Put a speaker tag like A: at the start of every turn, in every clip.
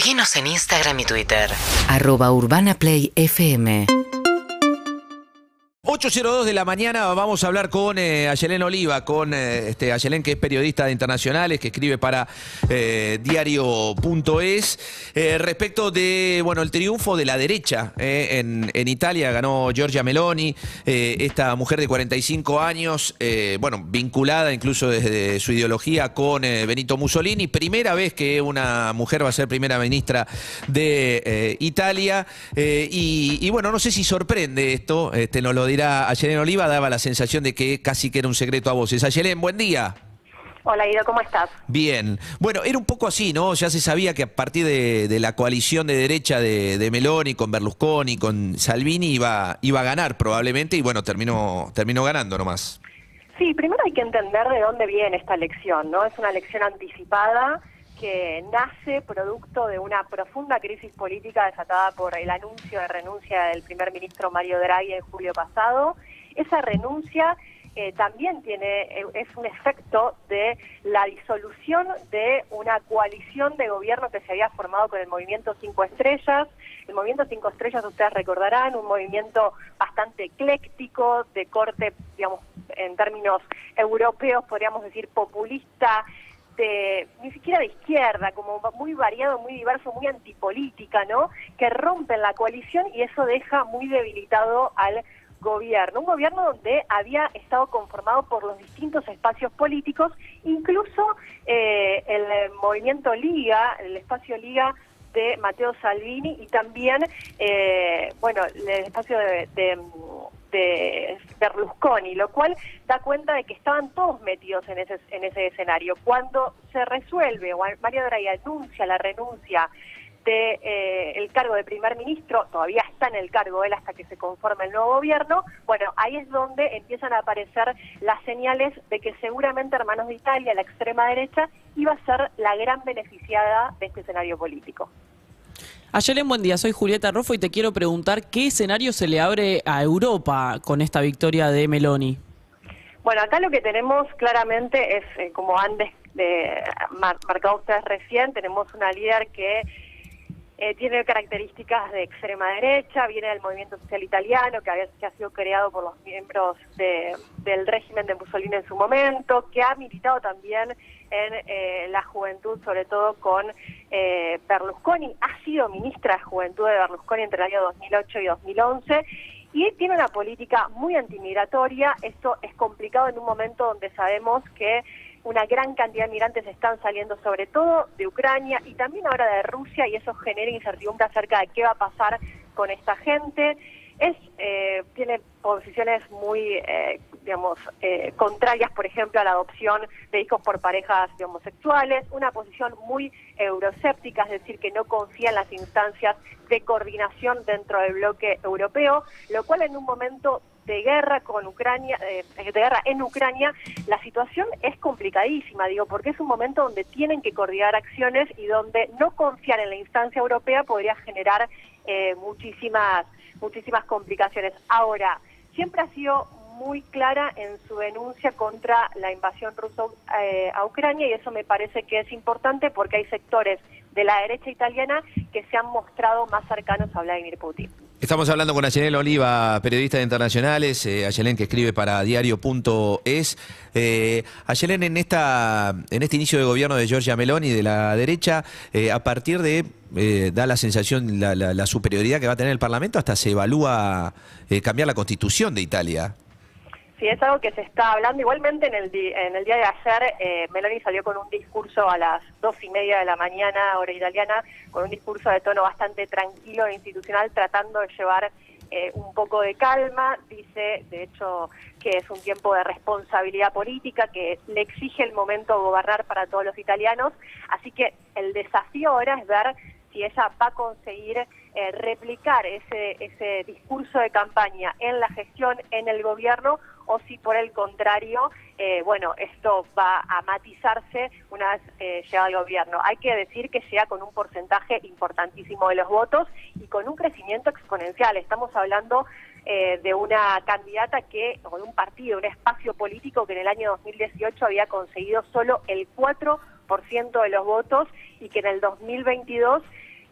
A: Seguinos en Instagram y Twitter.
B: Arroba Urbana Play FM.
C: 8.02 de la mañana vamos a hablar con eh, Ayelén Oliva, con eh, este, Ayelén que es periodista de internacionales, que escribe para eh, diario.es, eh, respecto de bueno el triunfo de la derecha eh, en, Italia, ganó Giorgia Meloni, eh, esta mujer de 45 años, bueno, vinculada incluso desde su ideología con Benito Mussolini, primera vez que una mujer va a ser primera ministra de Italia, y, y bueno, no sé si sorprende esto, este, nos lo dirá Ayelén Oliva, daba la sensación de que casi que era un secreto a voces. Ayelén, buen día.
D: Hola Guido, ¿cómo estás?
C: Bien. Bueno, era un poco así, ¿no? Ya se sabía que a partir de, de la coalición de derecha de, de, Meloni con Berlusconi, con Salvini, iba, iba a ganar probablemente y bueno, terminó, terminó ganando nomás.
D: Sí, primero hay que entender de dónde viene esta elección, ¿no? Es una elección anticipada que nace producto de una profunda crisis política desatada por el anuncio de renuncia del primer ministro Mario Draghi en julio pasado. Esa renuncia eh, también tiene eh, es un efecto de la disolución de una coalición de gobierno que se había formado con el movimiento Cinco Estrellas. El movimiento Cinco Estrellas, ustedes recordarán, un movimiento bastante ecléctico, de corte, digamos, en términos europeos, podríamos decir populista, de, ni siquiera de izquierda, como muy variado, muy diverso, muy antipolítica, ¿no? Que rompen la coalición y eso deja muy debilitado al gobierno, un gobierno donde había estado conformado por los distintos espacios políticos, incluso eh, el movimiento Liga, el espacio Liga de Matteo Salvini y también, eh, bueno, el espacio de, de, Berlusconi, lo cual da cuenta de que estaban todos metidos en ese, en ese escenario. Cuando se resuelve, o Mario Draghi anuncia la renuncia de eh, el cargo de primer ministro, todavía está en el cargo él hasta que se conforme el nuevo gobierno, bueno, ahí es donde empiezan a aparecer las señales de que seguramente Hermanos de Italia, la extrema derecha, iba a ser la gran beneficiada de este escenario político.
E: Ayelen, buen día, soy Julieta Rofo y te quiero preguntar qué escenario se le abre a Europa con esta victoria de Meloni.
D: Bueno, acá lo que tenemos claramente es, eh, como han de, mar, marcado ustedes recién, tenemos una líder que eh, tiene características de extrema derecha, viene del movimiento social italiano, que, había, que ha sido creado por los miembros de, del régimen de Mussolini en su momento, que ha militado también en eh, la juventud, sobre todo con eh, Berlusconi, ha sido ministra de Juventud de Berlusconi entre el año 2008 y 2011, y tiene una política muy antimigratoria, esto es complicado en un momento donde sabemos que una gran cantidad de migrantes están saliendo sobre todo de Ucrania y también ahora de Rusia y eso genera incertidumbre acerca de qué va a pasar con esta gente. Es, eh, tiene posiciones muy, eh, digamos, eh, contrarias, por ejemplo, a la adopción de hijos por parejas de homosexuales, una posición muy euroséptica, es decir, que no confía en las instancias de coordinación dentro del bloque europeo, lo cual en un momento de guerra con Ucrania, eh, de guerra en Ucrania, la situación es complicadísima, digo, porque es un momento donde tienen que coordinar acciones y donde no confiar en la instancia europea podría generar eh, muchísimas, muchísimas complicaciones. Ahora, siempre ha sido muy clara en su denuncia contra la invasión rusa eh, a Ucrania y eso me parece que es importante porque hay sectores de la derecha italiana que se han mostrado más cercanos a Vladimir Putin.
C: Estamos hablando con Ayelén Oliva, periodista de internacionales, eh, que escribe para diario.es. Eh, Ayelén, en, esta, en este inicio de gobierno de Giorgia Meloni, de la derecha, eh, a partir de, eh, da la sensación, la, la, la, superioridad que va a tener el Parlamento, hasta se evalúa eh, cambiar la constitución de Italia.
D: Sí, es algo que se está hablando. Igualmente, en el, di en el día de ayer, eh, Meloni salió con un discurso a las dos y media de la mañana, hora italiana, con un discurso de tono bastante tranquilo e institucional, tratando de llevar eh, un poco de calma. Dice, de hecho, que es un tiempo de responsabilidad política, que le exige el momento gobernar para todos los italianos. Así que el desafío ahora es ver si ella va a conseguir eh, replicar ese, ese discurso de campaña en la gestión, en el gobierno, o si por el contrario, eh, bueno, esto va a matizarse una vez eh, llegado al gobierno. Hay que decir que llega con un porcentaje importantísimo de los votos y con un crecimiento exponencial. Estamos hablando eh, de una candidata que, o de un partido, un espacio político que en el año 2018 había conseguido solo el 4% de los votos y que en el 2022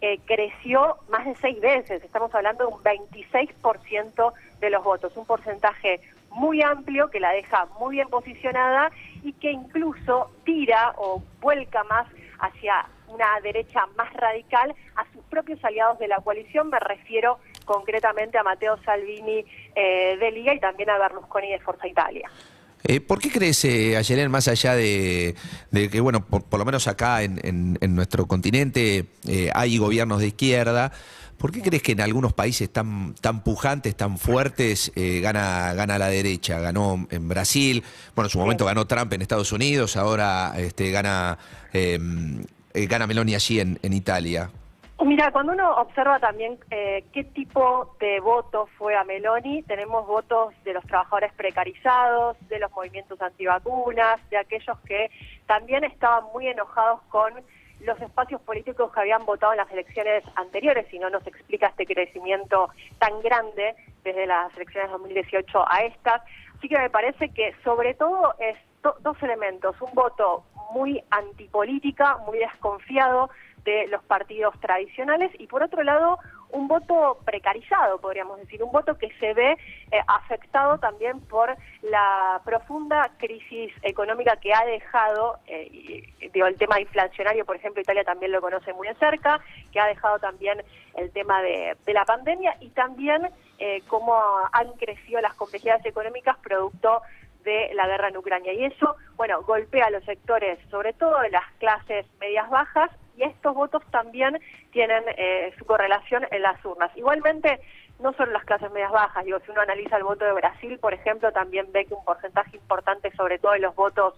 D: eh, creció más de seis veces. Estamos hablando de un 26% de los votos, un porcentaje muy amplio que la deja muy bien posicionada y que incluso tira o vuelca más hacia una derecha más radical a sus propios aliados de la coalición. Me refiero concretamente a Matteo Salvini eh, de Liga y también a Berlusconi de Forza Italia.
C: Eh, ¿Por qué crees, eh, Ayelen, más allá de, que, bueno, por, lo menos acá en, nuestro continente eh, hay gobiernos de izquierda, ¿por qué crees que en algunos países tan, tan pujantes, tan fuertes, eh, gana, gana la derecha? Ganó en Brasil, bueno, en su momento ganó Trump en Estados Unidos, ahora este, gana, gana Meloni allí en, en Italia.
D: Mira, cuando uno observa también eh, qué tipo de voto fue a Meloni, tenemos votos de los trabajadores precarizados, de los movimientos antivacunas, de aquellos que también estaban muy enojados con los espacios políticos que habían votado en las elecciones anteriores, si no nos explica este crecimiento tan grande desde las elecciones 2018 a estas. Así que me parece que sobre todo es do- dos elementos, un voto muy antipolítica, muy desconfiado de los partidos tradicionales y por otro lado un voto precarizado, podríamos decir, un voto que se ve eh, afectado también por la profunda crisis económica que ha dejado, eh, digo, el tema inflacionario, por ejemplo, Italia también lo conoce muy de cerca, que ha dejado también el tema de, de la pandemia y también eh, cómo han crecido las complejidades económicas producto de la guerra en Ucrania. Y eso, bueno, golpea a los sectores, sobre todo de las clases medias bajas, y estos votos también tienen eh, su correlación en las urnas. Igualmente, no solo las clases medias bajas, digo, si uno analiza el voto de Brasil, por ejemplo, también ve que un porcentaje importante, sobre todo en los votos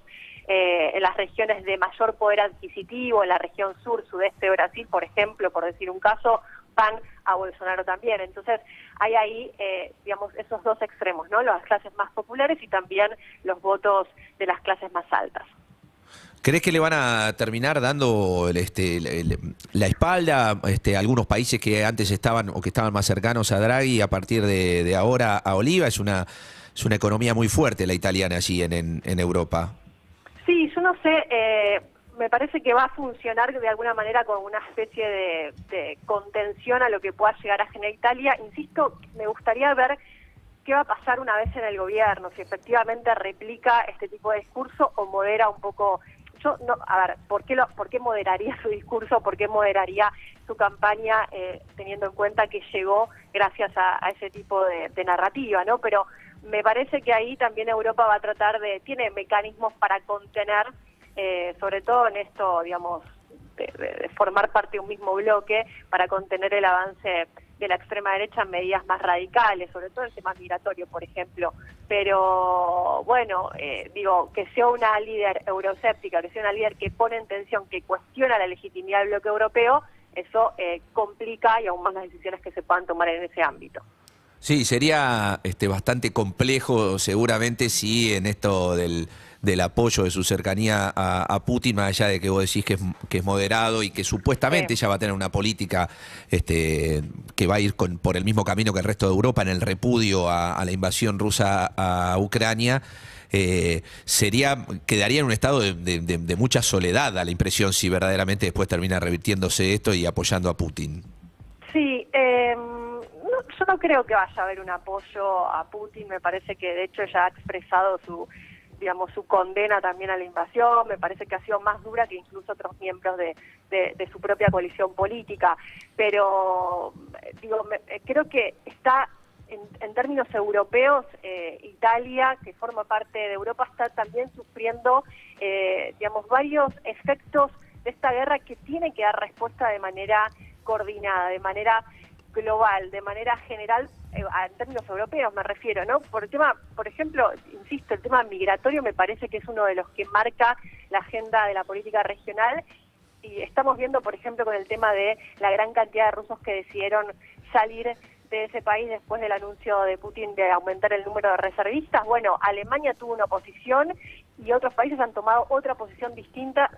D: eh, en las regiones de mayor poder adquisitivo, en la región sur, sudeste de Brasil, por ejemplo, por decir un caso, van a Bolsonaro también. Entonces, hay ahí, eh, digamos, esos dos extremos, ¿no? Las clases más populares y también los votos de las clases más altas.
C: ¿Crees que le van a terminar dando este, la espalda este, a algunos países que antes estaban o que estaban más cercanos a Draghi a partir de, de ahora a Oliva? Es una, es una economía muy fuerte la italiana allí en, en, en Europa.
D: Sí, yo no sé, eh, me parece que va a funcionar de alguna manera con una especie de, de contención a lo que pueda llegar a generar Italia. Insisto, me gustaría ver qué va a pasar una vez en el gobierno, si efectivamente replica este tipo de discurso o modera un poco. Yo, no, a ver, ¿por qué, lo, ¿por qué moderaría su discurso? ¿Por qué moderaría su campaña eh, teniendo en cuenta que llegó gracias a, a ese tipo de, de narrativa, ¿no? Pero me parece que ahí también Europa va a tratar de, tiene mecanismos para contener, eh, sobre todo en esto, digamos, de, de- formar parte de un mismo bloque, para contener el avance de la extrema derecha en medidas más radicales, sobre todo el tema migratorio, por ejemplo. Pero bueno, eh, digo, que sea una líder euroscéptica, que sea una líder que pone en tensión, que cuestiona la legitimidad del bloque europeo, eso eh, complica y aún más las decisiones que se puedan tomar en ese ámbito.
C: Sí, sería este, bastante complejo seguramente si en esto del, del apoyo de su cercanía a, a Putin, más allá de que vos decís que es, que es moderado y que supuestamente
D: Sí.
C: ella va a tener una política este, que va a ir con, por el mismo camino que el resto de Europa en el repudio a, a la invasión rusa a Ucrania, eh, sería quedaría en un estado de, de- de- de mucha soledad, a la impresión, si verdaderamente después termina revirtiéndose esto y apoyando a Putin.
D: Sí, eh, no, yo no creo que vaya a haber un apoyo a Putin. Me parece que de hecho ya ha expresado su, digamos, su condena también a la invasión. Me parece que ha sido más dura que incluso otros miembros de, de- su propia coalición política. Pero eh, digo, me- eh, creo que está en, en términos europeos, eh, Italia, que forma parte de Europa, está también sufriendo, eh, digamos, varios efectos de esta guerra que tiene que dar respuesta de manera coordinada, de manera global, de manera general, en términos europeos me refiero, ¿no? Por el tema, por ejemplo, insisto, el tema migratorio me parece que es uno de los que marca la agenda de la política regional y estamos viendo, por ejemplo, con el tema de la gran cantidad de rusos que decidieron salir de ese país después del anuncio de Putin de aumentar el número de reservistas. Bueno, Alemania tuvo una oposición y otros países han tomado otra posición distinta.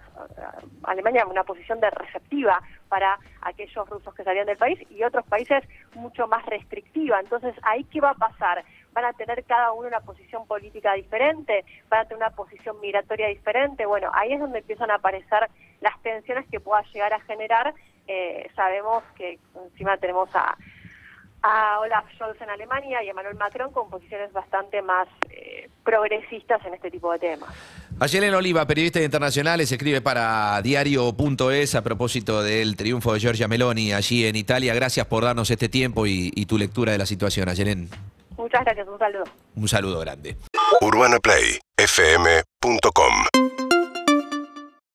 D: Alemania una posición de receptiva para aquellos rusos que salían del país y otros países mucho más restrictiva. Entonces, ¿ahí qué va a pasar? ¿Van a tener cada uno una posición política diferente? ¿Van a tener una posición migratoria diferente? Bueno, ahí es donde empiezan a aparecer las tensiones que pueda llegar a generar. Eh, sabemos que encima tenemos a, a Olaf Scholz en Alemania y a Emmanuel Macron con posiciones bastante más eh, progresistas en este tipo de temas.
C: Ayelen Oliva, periodista internacional, escribe para diario.es a propósito del triunfo de Giorgia Meloni allí en Italia. Gracias por darnos este tiempo y, y tu lectura de la situación, Ayelen.
D: Muchas gracias, un saludo.
C: Un saludo grande.
F: UrbanaPlayFM.com